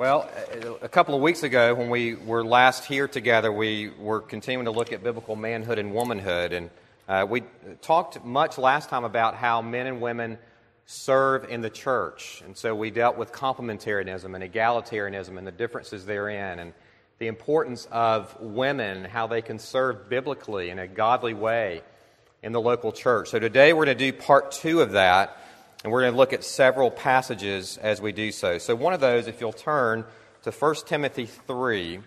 Well, a couple of weeks ago, when we were last here together, we were continuing to look at biblical manhood and womanhood. And uh, we talked much last time about how men and women serve in the church. And so we dealt with complementarianism and egalitarianism and the differences therein, and the importance of women, how they can serve biblically in a godly way in the local church. So today we're going to do part two of that. And we're going to look at several passages as we do so. So, one of those, if you'll turn to 1 Timothy 3,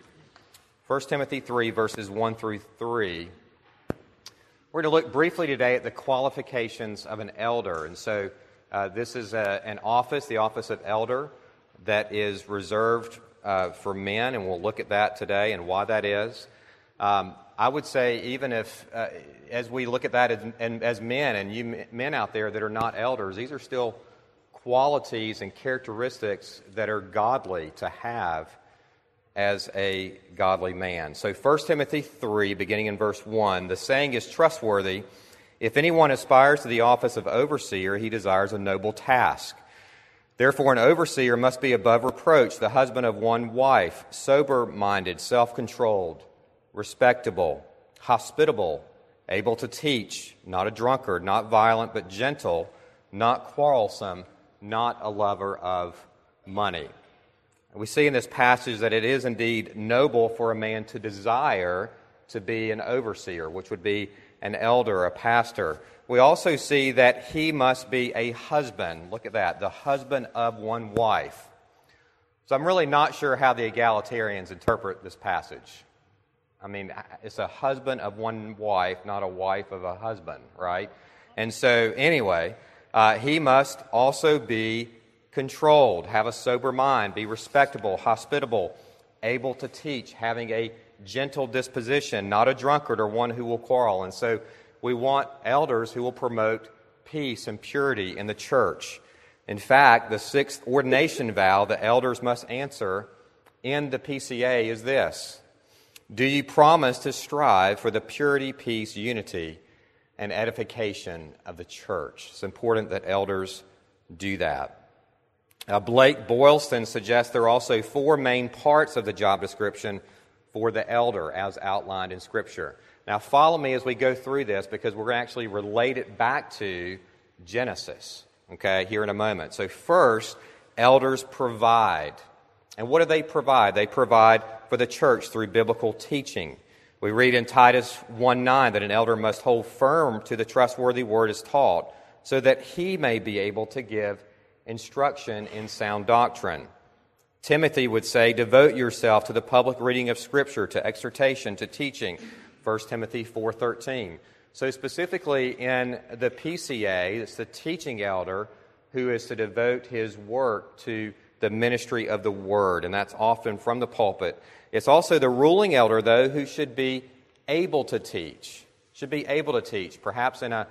1 Timothy 3, verses 1 through 3. We're going to look briefly today at the qualifications of an elder. And so, uh, this is a, an office, the office of elder, that is reserved uh, for men, and we'll look at that today and why that is. Um, I would say, even if, uh, as we look at that as, and as men, and you men out there that are not elders, these are still qualities and characteristics that are godly to have as a godly man. So 1 Timothy 3, beginning in verse 1, the saying is trustworthy. If anyone aspires to the office of overseer, he desires a noble task. Therefore, an overseer must be above reproach, the husband of one wife, sober minded, self controlled respectable, hospitable, able to teach, not a drunkard, not violent, but gentle, not quarrelsome, not a lover of money. We see in this passage that it is indeed noble for a man to desire to be an overseer, which would be an elder, a pastor. We also see that he must be a husband. Look at that, the husband of one wife. So I'm really not sure how the egalitarians interpret this passage. I mean, it's a husband of one wife, not a wife of a husband, right? And so, anyway, uh, he must also be controlled, have a sober mind, be respectable, hospitable, able to teach, having a gentle disposition, not a drunkard or one who will quarrel. And so, we want elders who will promote peace and purity in the church. In fact, the sixth ordination vow the elders must answer in the PCA is this do you promise to strive for the purity, peace, unity, and edification of the church? It's important that elders do that. Uh, Blake Boylston suggests there are also four main parts of the job description for the elder as outlined in Scripture. Now, follow me as we go through this because we're going to actually relate it back to Genesis, okay, here in a moment. So, first, elders provide. And what do they provide? They provide for the church through biblical teaching. We read in Titus 1 9 that an elder must hold firm to the trustworthy word as taught, so that he may be able to give instruction in sound doctrine. Timothy would say, Devote yourself to the public reading of Scripture, to exhortation, to teaching. 1 Timothy 4.13. So specifically in the PCA, it's the teaching elder who is to devote his work to the ministry of the word, and that's often from the pulpit. It's also the ruling elder, though, who should be able to teach, should be able to teach, perhaps in a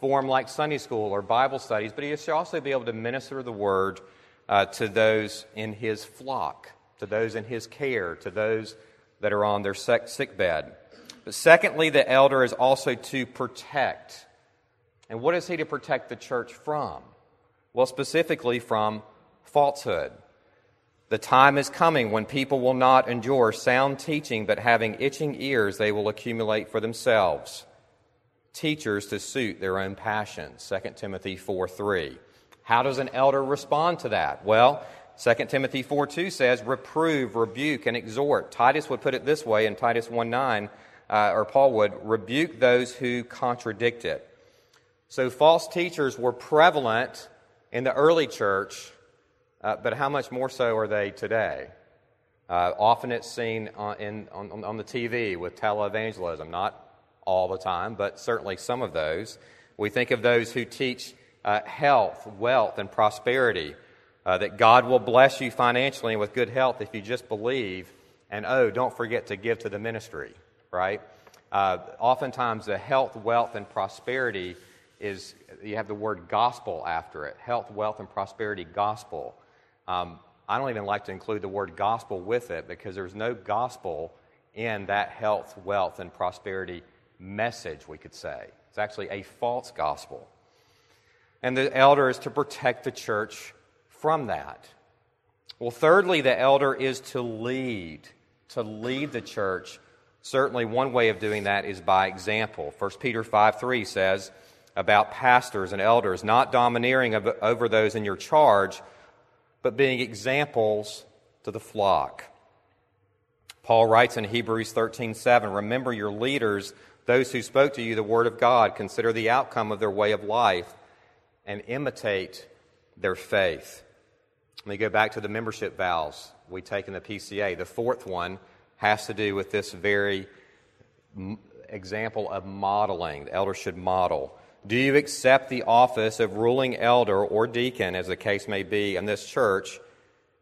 form like Sunday school or Bible studies, but he should also be able to minister the word uh, to those in his flock, to those in his care, to those that are on their sick bed. But secondly, the elder is also to protect. And what is he to protect the church from? Well, specifically from falsehood. The time is coming when people will not endure sound teaching, but having itching ears, they will accumulate for themselves teachers to suit their own passions. 2 Timothy 4 3. How does an elder respond to that? Well, 2 Timothy 4 2 says, reprove, rebuke, and exhort. Titus would put it this way in Titus 1 9, uh, or Paul would, rebuke those who contradict it. So false teachers were prevalent in the early church uh, but how much more so are they today? Uh, often it's seen on, in, on, on the TV with televangelism, not all the time, but certainly some of those. We think of those who teach uh, health, wealth, and prosperity, uh, that God will bless you financially and with good health if you just believe, and oh, don't forget to give to the ministry, right? Uh, oftentimes, the health, wealth, and prosperity is, you have the word gospel after it health, wealth, and prosperity gospel. Um, I don't even like to include the word gospel with it because there's no gospel in that health, wealth, and prosperity message, we could say. It's actually a false gospel. And the elder is to protect the church from that. Well, thirdly, the elder is to lead, to lead the church. Certainly, one way of doing that is by example. 1 Peter 5 3 says about pastors and elders not domineering over those in your charge, but being examples to the flock. Paul writes in Hebrews 13:7, "Remember your leaders, those who spoke to you the word of God, consider the outcome of their way of life and imitate their faith." Let me go back to the membership vows we take in the PCA. The fourth one has to do with this very example of modeling. The elder should model. Do you accept the office of ruling elder or deacon, as the case may be, in this church,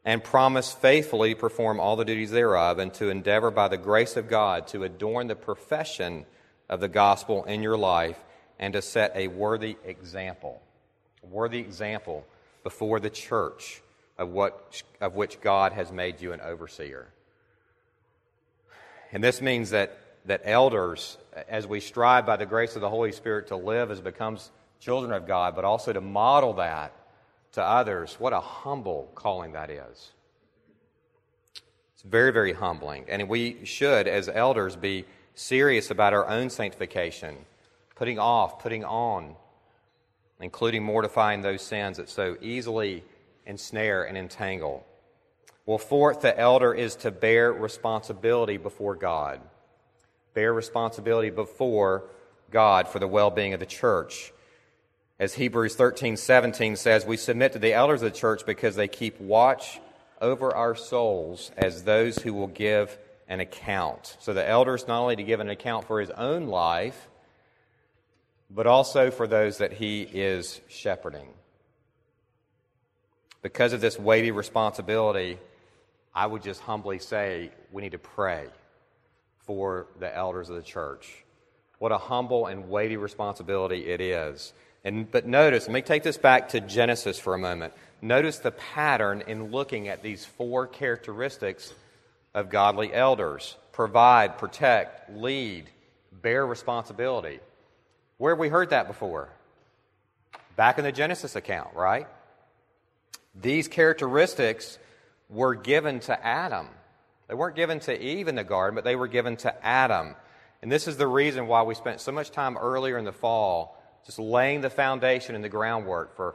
and promise faithfully to perform all the duties thereof, and to endeavor by the grace of God to adorn the profession of the gospel in your life, and to set a worthy example, a worthy example before the church of, what, of which God has made you an overseer? And this means that that elders, as we strive by the grace of the Holy Spirit to live as becomes children of God, but also to model that to others, what a humble calling that is. It's very, very humbling. And we should, as elders, be serious about our own sanctification, putting off, putting on, including mortifying those sins that so easily ensnare and entangle. Well, fourth, the elder is to bear responsibility before God bear responsibility before God for the well being of the church. As Hebrews 13 17 says, we submit to the elders of the church because they keep watch over our souls as those who will give an account. So the elders not only to give an account for his own life, but also for those that he is shepherding. Because of this weighty responsibility, I would just humbly say we need to pray for the elders of the church. What a humble and weighty responsibility it is. And, but notice, let me take this back to Genesis for a moment. Notice the pattern in looking at these four characteristics of godly elders provide, protect, lead, bear responsibility. Where have we heard that before? Back in the Genesis account, right? These characteristics were given to Adam. They weren't given to Eve in the garden, but they were given to Adam. And this is the reason why we spent so much time earlier in the fall just laying the foundation and the groundwork for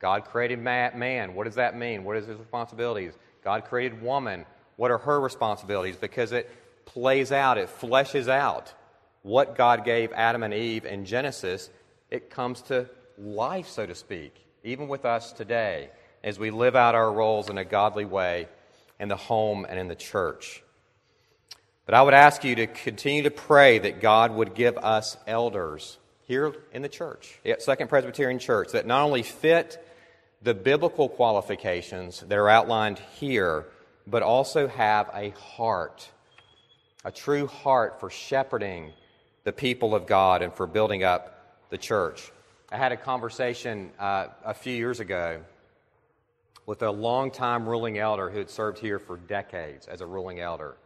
God created man. What does that mean? What is his responsibilities? God created woman. What are her responsibilities? Because it plays out, it fleshes out what God gave Adam and Eve in Genesis. It comes to life, so to speak, even with us today, as we live out our roles in a godly way in the home and in the church. But I would ask you to continue to pray that God would give us elders here in the church, at Second Presbyterian Church, that not only fit the biblical qualifications that are outlined here, but also have a heart, a true heart for shepherding the people of God and for building up the church. I had a conversation uh, a few years ago with a longtime ruling elder who had served here for decades as a ruling elder.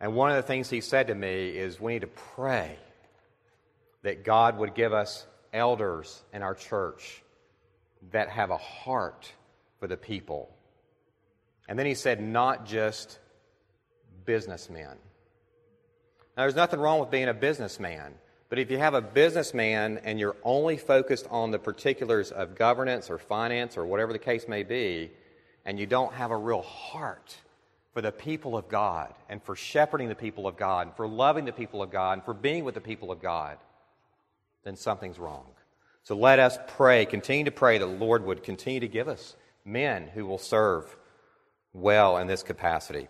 And one of the things he said to me is we need to pray that God would give us elders in our church that have a heart for the people. And then he said, not just businessmen. Now, there's nothing wrong with being a businessman. But if you have a businessman and you're only focused on the particulars of governance or finance or whatever the case may be, and you don't have a real heart for the people of God and for shepherding the people of God, and for loving the people of God, and for being with the people of God, then something's wrong. So let us pray, continue to pray that the Lord would continue to give us men who will serve well in this capacity.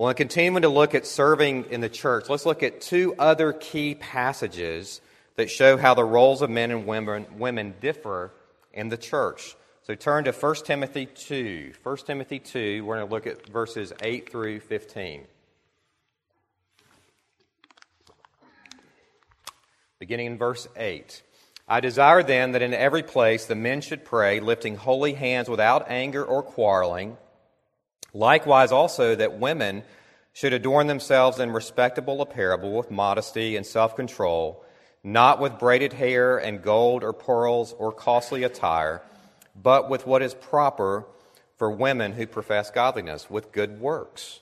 Well, in continuing to look at serving in the church, let's look at two other key passages that show how the roles of men and women, women differ in the church. So turn to 1 Timothy 2. 1 Timothy 2, we're going to look at verses 8 through 15. Beginning in verse 8. I desire then that in every place the men should pray, lifting holy hands without anger or quarreling. Likewise, also, that women should adorn themselves in respectable apparel with modesty and self control, not with braided hair and gold or pearls or costly attire, but with what is proper for women who profess godliness with good works.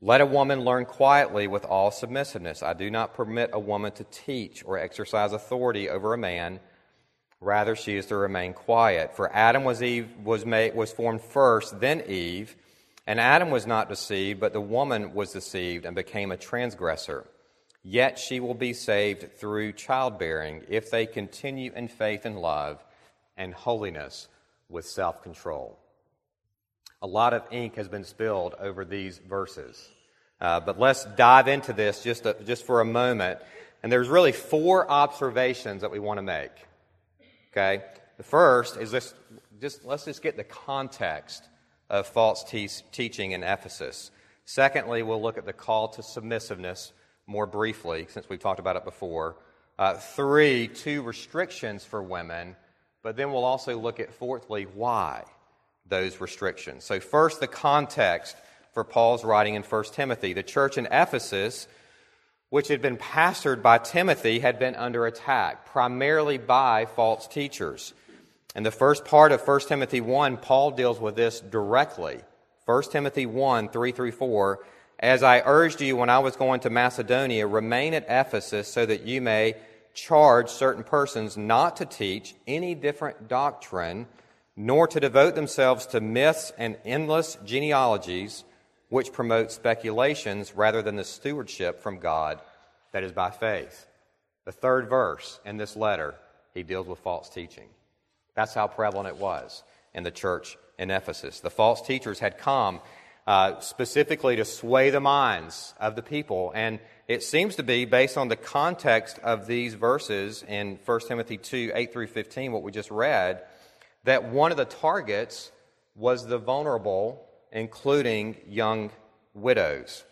Let a woman learn quietly with all submissiveness. I do not permit a woman to teach or exercise authority over a man. Rather, she is to remain quiet. For Adam was, Eve, was, made, was formed first, then Eve. And Adam was not deceived, but the woman was deceived and became a transgressor. Yet she will be saved through childbearing if they continue in faith and love and holiness with self control. A lot of ink has been spilled over these verses. Uh, but let's dive into this just, a, just for a moment. And there's really four observations that we want to make. Okay? The first is this, just, let's just get the context of false te- teaching in Ephesus. Secondly, we'll look at the call to submissiveness more briefly, since we've talked about it before. Uh, three, two restrictions for women, but then we'll also look at, fourthly, why those restrictions. So, first, the context for Paul's writing in 1 Timothy. The church in Ephesus, which had been pastored by Timothy, had been under attack, primarily by false teachers. In the first part of 1 Timothy 1, Paul deals with this directly. 1 Timothy 1 3 through 4. As I urged you when I was going to Macedonia, remain at Ephesus so that you may charge certain persons not to teach any different doctrine nor to devote themselves to myths and endless genealogies which promote speculations rather than the stewardship from God that is by faith. The third verse in this letter, he deals with false teaching. That's how prevalent it was in the church in Ephesus. The false teachers had come uh, specifically to sway the minds of the people. And it seems to be, based on the context of these verses in 1 Timothy 2 8 through 15, what we just read, that one of the targets was the vulnerable, including young widows.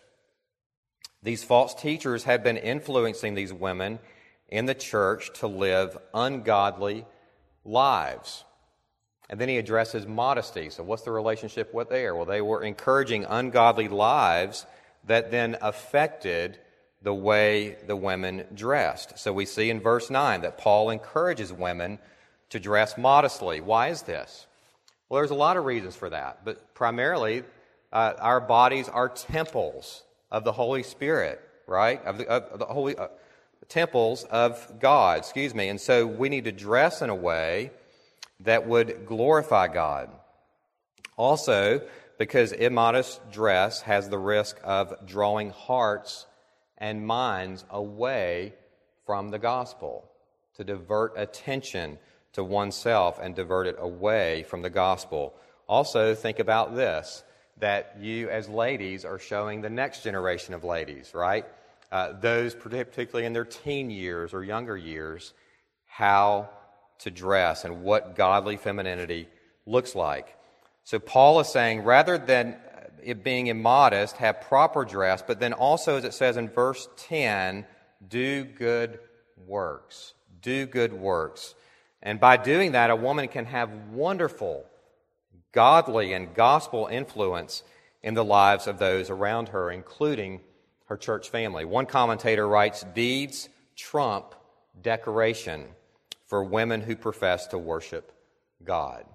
These false teachers had been influencing these women in the church to live ungodly lives. And then he addresses modesty. So, what's the relationship with there? Well, they were encouraging ungodly lives that then affected the way the women dressed. So, we see in verse 9 that Paul encourages women to dress modestly. Why is this? Well, there's a lot of reasons for that, but primarily, uh, our bodies are temples of the Holy Spirit, right? Of the, of the holy uh, temples of God, excuse me. And so we need to dress in a way that would glorify God. Also, because immodest dress has the risk of drawing hearts and minds away from the gospel, to divert attention to oneself and divert it away from the gospel. Also, think about this that you, as ladies, are showing the next generation of ladies, right? Uh, those, particularly in their teen years or younger years, how to dress and what godly femininity looks like. So, Paul is saying rather than it being immodest, have proper dress, but then also, as it says in verse 10, do good works. Do good works. And by doing that, a woman can have wonderful, godly, and gospel influence in the lives of those around her, including her church family. One commentator writes Deeds trump decoration for women who profess to worship God.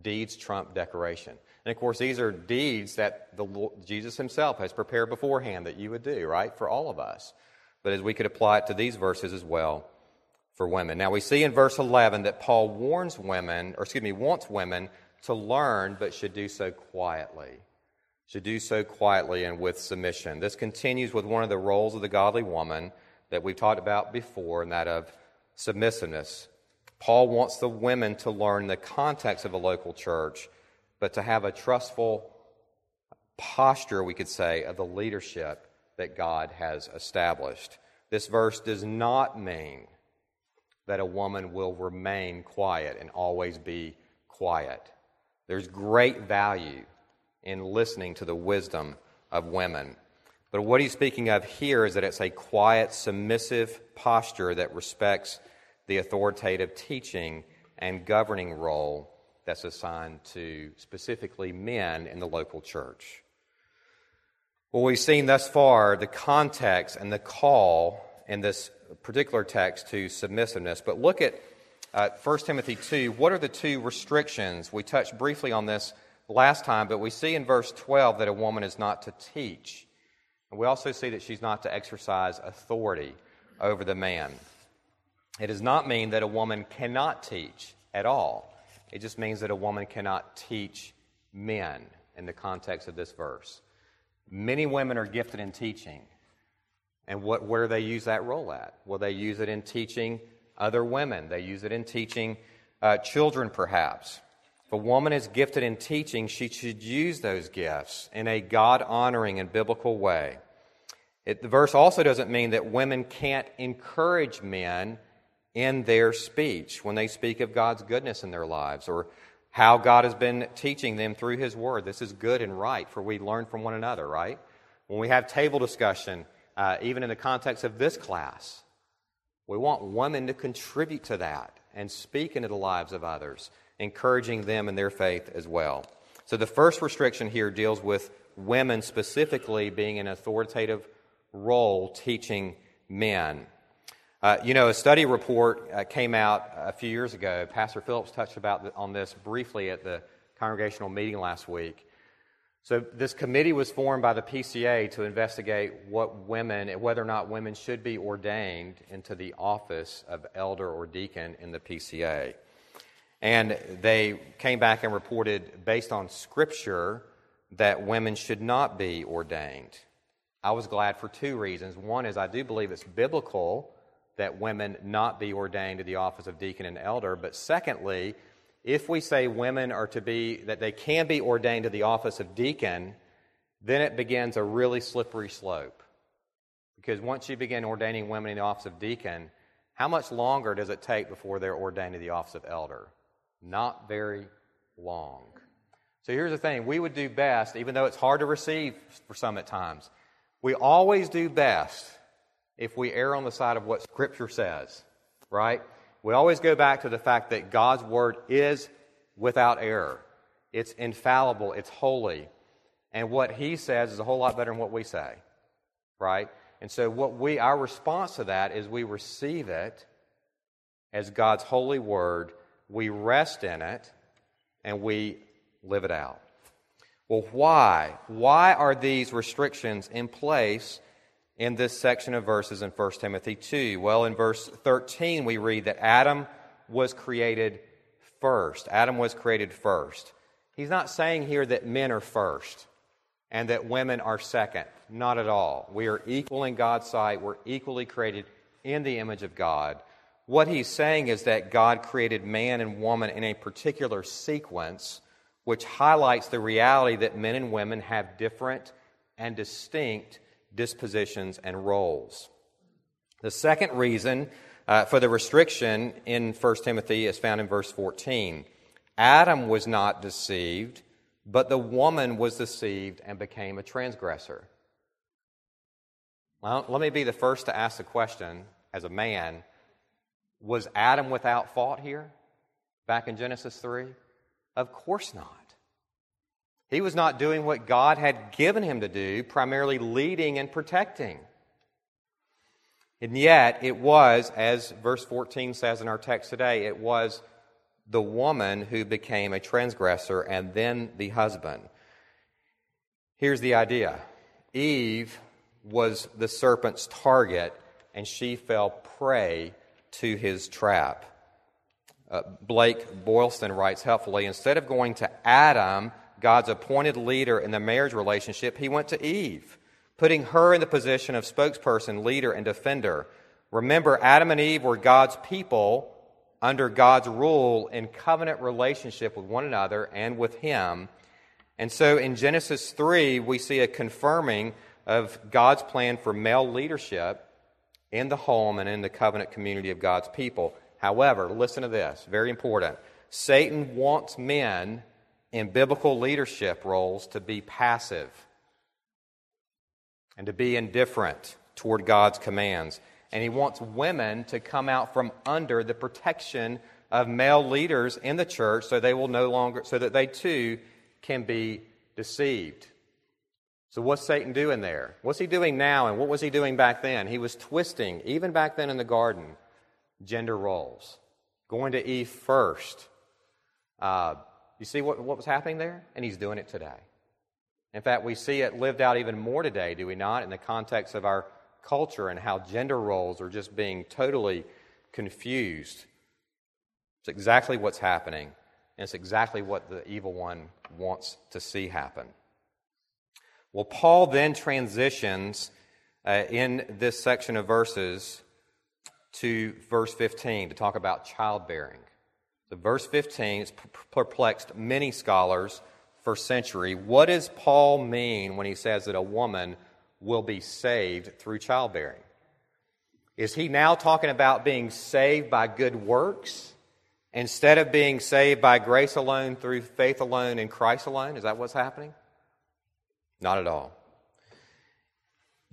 Deeds trump decoration. And of course, these are deeds that the, Lord, Jesus himself has prepared beforehand that you would do, right, for all of us. But as we could apply it to these verses as well for women. Now we see in verse 11 that Paul warns women, or excuse me, wants women to learn, but should do so quietly. Should do so quietly and with submission. This continues with one of the roles of the godly woman that we've talked about before, and that of submissiveness. Paul wants the women to learn the context of a local church, but to have a trustful posture, we could say, of the leadership that God has established. This verse does not mean that a woman will remain quiet and always be quiet. There's great value in listening to the wisdom of women. But what he's speaking of here is that it's a quiet, submissive posture that respects the authoritative teaching and governing role that's assigned to specifically men in the local church. Well, we've seen thus far the context and the call in this particular text to submissiveness. But look at uh, 1 Timothy 2. What are the two restrictions? We touched briefly on this last time, but we see in verse 12 that a woman is not to teach. And we also see that she's not to exercise authority over the man. It does not mean that a woman cannot teach at all. It just means that a woman cannot teach men in the context of this verse. Many women are gifted in teaching. And what, where do they use that role at? Well, they use it in teaching other women, they use it in teaching uh, children, perhaps. If a woman is gifted in teaching, she should use those gifts in a God honoring and biblical way. It, the verse also doesn't mean that women can't encourage men in their speech when they speak of God's goodness in their lives or how God has been teaching them through His Word. This is good and right, for we learn from one another, right? When we have table discussion, uh, even in the context of this class, we want women to contribute to that and speak into the lives of others, encouraging them in their faith as well. So the first restriction here deals with women specifically being in an authoritative role teaching men. Uh, you know, a study report uh, came out a few years ago. Pastor Phillips touched about the, on this briefly at the congregational meeting last week. So, this committee was formed by the PCA to investigate what women, whether or not women should be ordained into the office of elder or deacon in the PCA. And they came back and reported, based on Scripture, that women should not be ordained. I was glad for two reasons. One is I do believe it's biblical that women not be ordained to the office of deacon and elder. But secondly, if we say women are to be, that they can be ordained to the office of deacon, then it begins a really slippery slope. Because once you begin ordaining women in the office of deacon, how much longer does it take before they're ordained to the office of elder? Not very long. So here's the thing we would do best, even though it's hard to receive for some at times, we always do best if we err on the side of what Scripture says, right? We always go back to the fact that God's Word is without error, it's infallible, it's holy. And what He says is a whole lot better than what we say, right? And so, what we, our response to that is we receive it as God's holy Word, we rest in it, and we live it out. Well, why? Why are these restrictions in place in this section of verses in 1 Timothy 2? Well, in verse 13, we read that Adam was created first. Adam was created first. He's not saying here that men are first and that women are second. Not at all. We are equal in God's sight. We're equally created in the image of God. What he's saying is that God created man and woman in a particular sequence, which highlights the reality that men and women have different and distinct dispositions, and roles. The second reason uh, for the restriction in 1 Timothy is found in verse 14. Adam was not deceived, but the woman was deceived and became a transgressor. Well, let me be the first to ask the question as a man Was Adam without fault here back in Genesis 3? Of course not. He was not doing what God had given him to do, primarily leading and protecting. And yet, it was, as verse 14 says in our text today, it was the woman who became a transgressor and then the husband. Here's the idea Eve was the serpent's target, and she fell prey to his trap. Uh, Blake Boylston writes helpfully instead of going to Adam, God's appointed leader in the marriage relationship, he went to Eve, putting her in the position of spokesperson, leader, and defender. Remember, Adam and Eve were God's people under God's rule in covenant relationship with one another and with Him. And so in Genesis 3, we see a confirming of God's plan for male leadership in the home and in the covenant community of God's people. However, listen to this, very important. Satan wants men in biblical leadership roles to be passive and to be indifferent toward God's commands. And he wants women to come out from under the protection of male leaders in the church so they will no longer so that they too can be deceived. So what's Satan doing there? What's he doing now and what was he doing back then? He was twisting, even back then in the garden, gender roles. Going to Eve first. Uh, you see what, what was happening there? And he's doing it today. In fact, we see it lived out even more today, do we not, in the context of our culture and how gender roles are just being totally confused. It's exactly what's happening, and it's exactly what the evil one wants to see happen. Well, Paul then transitions uh, in this section of verses to verse 15 to talk about childbearing. So, verse 15 has perplexed many scholars for century. What does Paul mean when he says that a woman will be saved through childbearing? Is he now talking about being saved by good works instead of being saved by grace alone, through faith alone, in Christ alone? Is that what's happening? Not at all.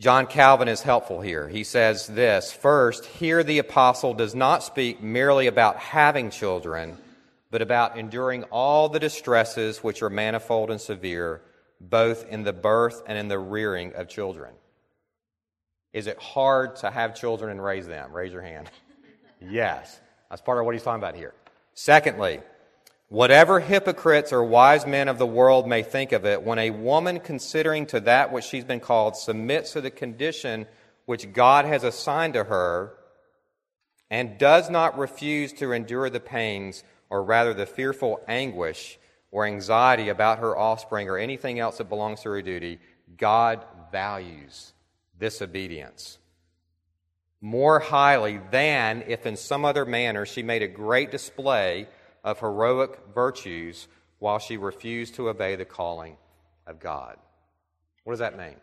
John Calvin is helpful here. He says this First, here the apostle does not speak merely about having children, but about enduring all the distresses which are manifold and severe, both in the birth and in the rearing of children. Is it hard to have children and raise them? Raise your hand. yes. That's part of what he's talking about here. Secondly, Whatever hypocrites or wise men of the world may think of it, when a woman considering to that which she's been called submits to the condition which God has assigned to her and does not refuse to endure the pains, or rather the fearful anguish or anxiety about her offspring or anything else that belongs to her duty, God values this obedience more highly than if in some other manner she made a great display of heroic virtues while she refused to obey the calling of God. What does that mean?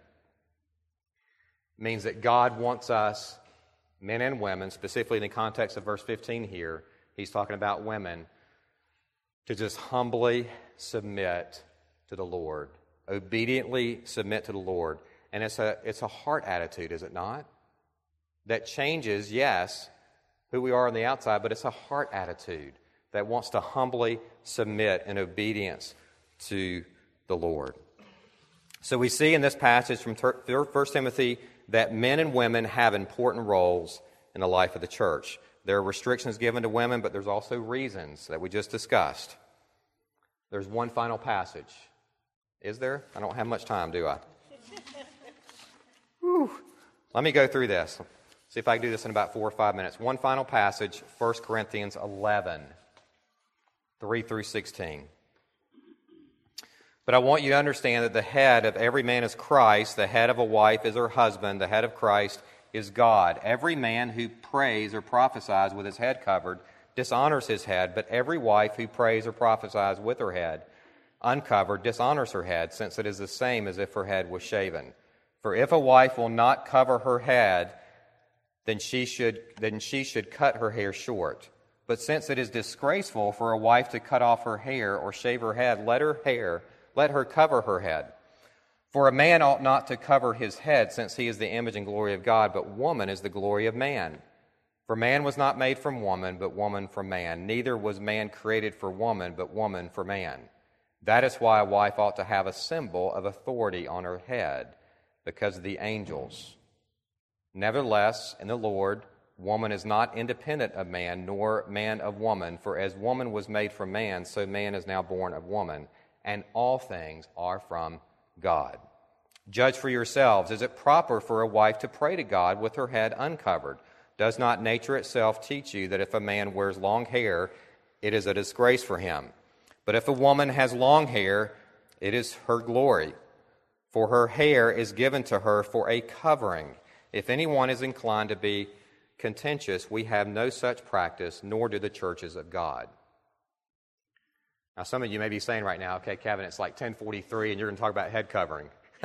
It means that God wants us, men and women, specifically in the context of verse 15 here, he's talking about women, to just humbly submit to the Lord, obediently submit to the Lord. And it's a, it's a heart attitude, is it not? That changes, yes, who we are on the outside, but it's a heart attitude that wants to humbly submit in obedience to the Lord. So we see in this passage from 1 Timothy that men and women have important roles in the life of the church. There are restrictions given to women, but there's also reasons that we just discussed. There's one final passage. Is there? I don't have much time, do I? Whew. Let me go through this. See if I can do this in about four or five minutes. One final passage, 1 Corinthians 11. 3 through 16. But I want you to understand that the head of every man is Christ, the head of a wife is her husband, the head of Christ is God. Every man who prays or prophesies with his head covered dishonors his head, but every wife who prays or prophesies with her head uncovered dishonors her head, since it is the same as if her head was shaven. For if a wife will not cover her head, then she should, then she should cut her hair short. But since it is disgraceful for a wife to cut off her hair or shave her head, let her hair, let her cover her head. For a man ought not to cover his head, since he is the image and glory of God, but woman is the glory of man. For man was not made from woman, but woman from man. Neither was man created for woman, but woman for man. That is why a wife ought to have a symbol of authority on her head, because of the angels. Nevertheless, in the Lord, Woman is not independent of man, nor man of woman, for as woman was made from man, so man is now born of woman, and all things are from God. Judge for yourselves. Is it proper for a wife to pray to God with her head uncovered? Does not nature itself teach you that if a man wears long hair, it is a disgrace for him? But if a woman has long hair, it is her glory, for her hair is given to her for a covering. If anyone is inclined to be contentious, we have no such practice, nor do the churches of God. Now, some of you may be saying right now, okay, Kevin, it's like 1043 and you're going to talk about head covering.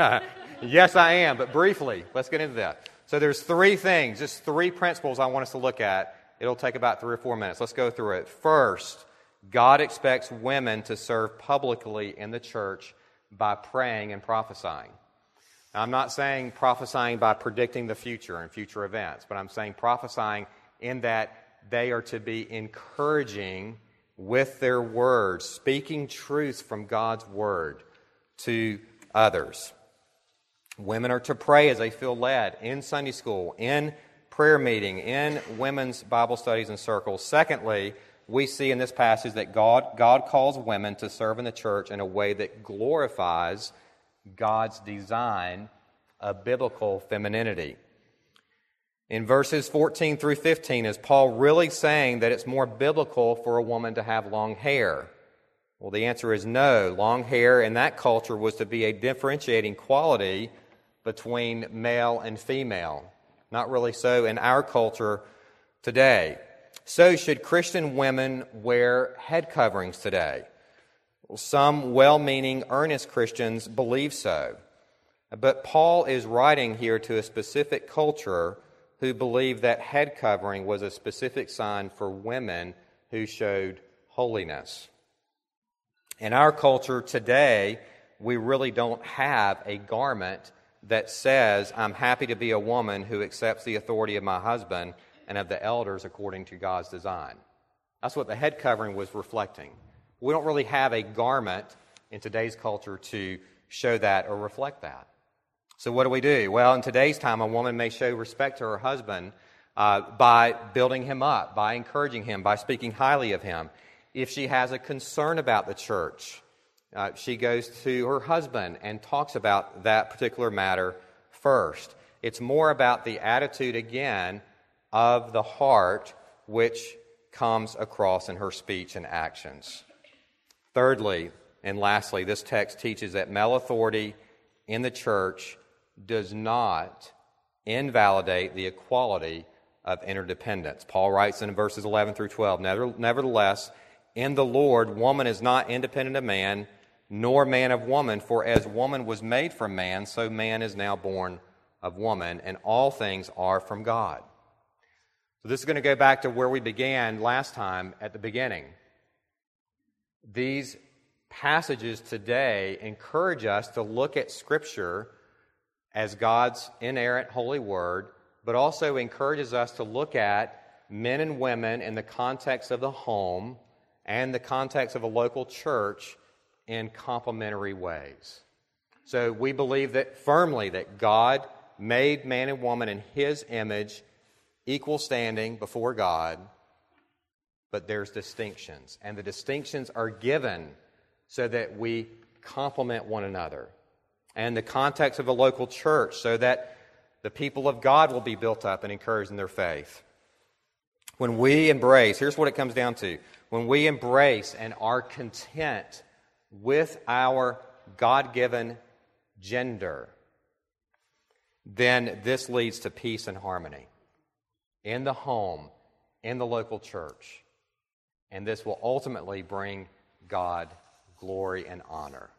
yes, I am, but briefly, let's get into that. So there's three things, just three principles I want us to look at. It'll take about three or four minutes. Let's go through it. First, God expects women to serve publicly in the church by praying and prophesying. I'm not saying prophesying by predicting the future and future events, but I'm saying prophesying in that they are to be encouraging with their words, speaking truth from God's word to others. Women are to pray as they feel led in Sunday school, in prayer meeting, in women's Bible studies and circles. Secondly, we see in this passage that God, God calls women to serve in the church in a way that glorifies God's design of biblical femininity. In verses 14 through 15, is Paul really saying that it's more biblical for a woman to have long hair? Well, the answer is no. Long hair in that culture was to be a differentiating quality between male and female. Not really so in our culture today. So, should Christian women wear head coverings today? Some well meaning, earnest Christians believe so. But Paul is writing here to a specific culture who believed that head covering was a specific sign for women who showed holiness. In our culture today, we really don't have a garment that says, I'm happy to be a woman who accepts the authority of my husband and of the elders according to God's design. That's what the head covering was reflecting. We don't really have a garment in today's culture to show that or reflect that. So, what do we do? Well, in today's time, a woman may show respect to her husband uh, by building him up, by encouraging him, by speaking highly of him. If she has a concern about the church, uh, she goes to her husband and talks about that particular matter first. It's more about the attitude, again, of the heart which comes across in her speech and actions. Thirdly, and lastly, this text teaches that male authority in the church does not invalidate the equality of interdependence. Paul writes in verses 11 through 12 Nevertheless, in the Lord, woman is not independent of man, nor man of woman, for as woman was made from man, so man is now born of woman, and all things are from God. So, this is going to go back to where we began last time at the beginning. These passages today encourage us to look at Scripture as God's inerrant holy word, but also encourages us to look at men and women in the context of the home and the context of a local church in complementary ways. So we believe that firmly that God made man and woman in his image equal standing before God, but there's distinctions. And the distinctions are given so that we complement one another. And the context of a local church so that the people of God will be built up and encouraged in their faith. When we embrace, here's what it comes down to when we embrace and are content with our God given gender, then this leads to peace and harmony in the home, in the local church. And this will ultimately bring God glory and honor.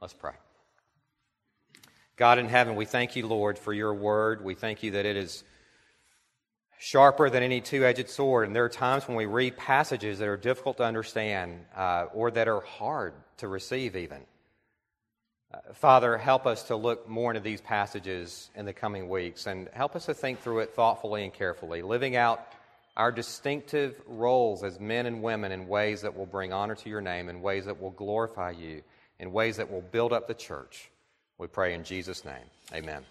Let's pray. God in heaven, we thank you, Lord, for your word. We thank you that it is sharper than any two edged sword. And there are times when we read passages that are difficult to understand uh, or that are hard to receive, even. Uh, Father, help us to look more into these passages in the coming weeks and help us to think through it thoughtfully and carefully, living out our distinctive roles as men and women in ways that will bring honor to your name, in ways that will glorify you, in ways that will build up the church. We pray in Jesus' name. Amen.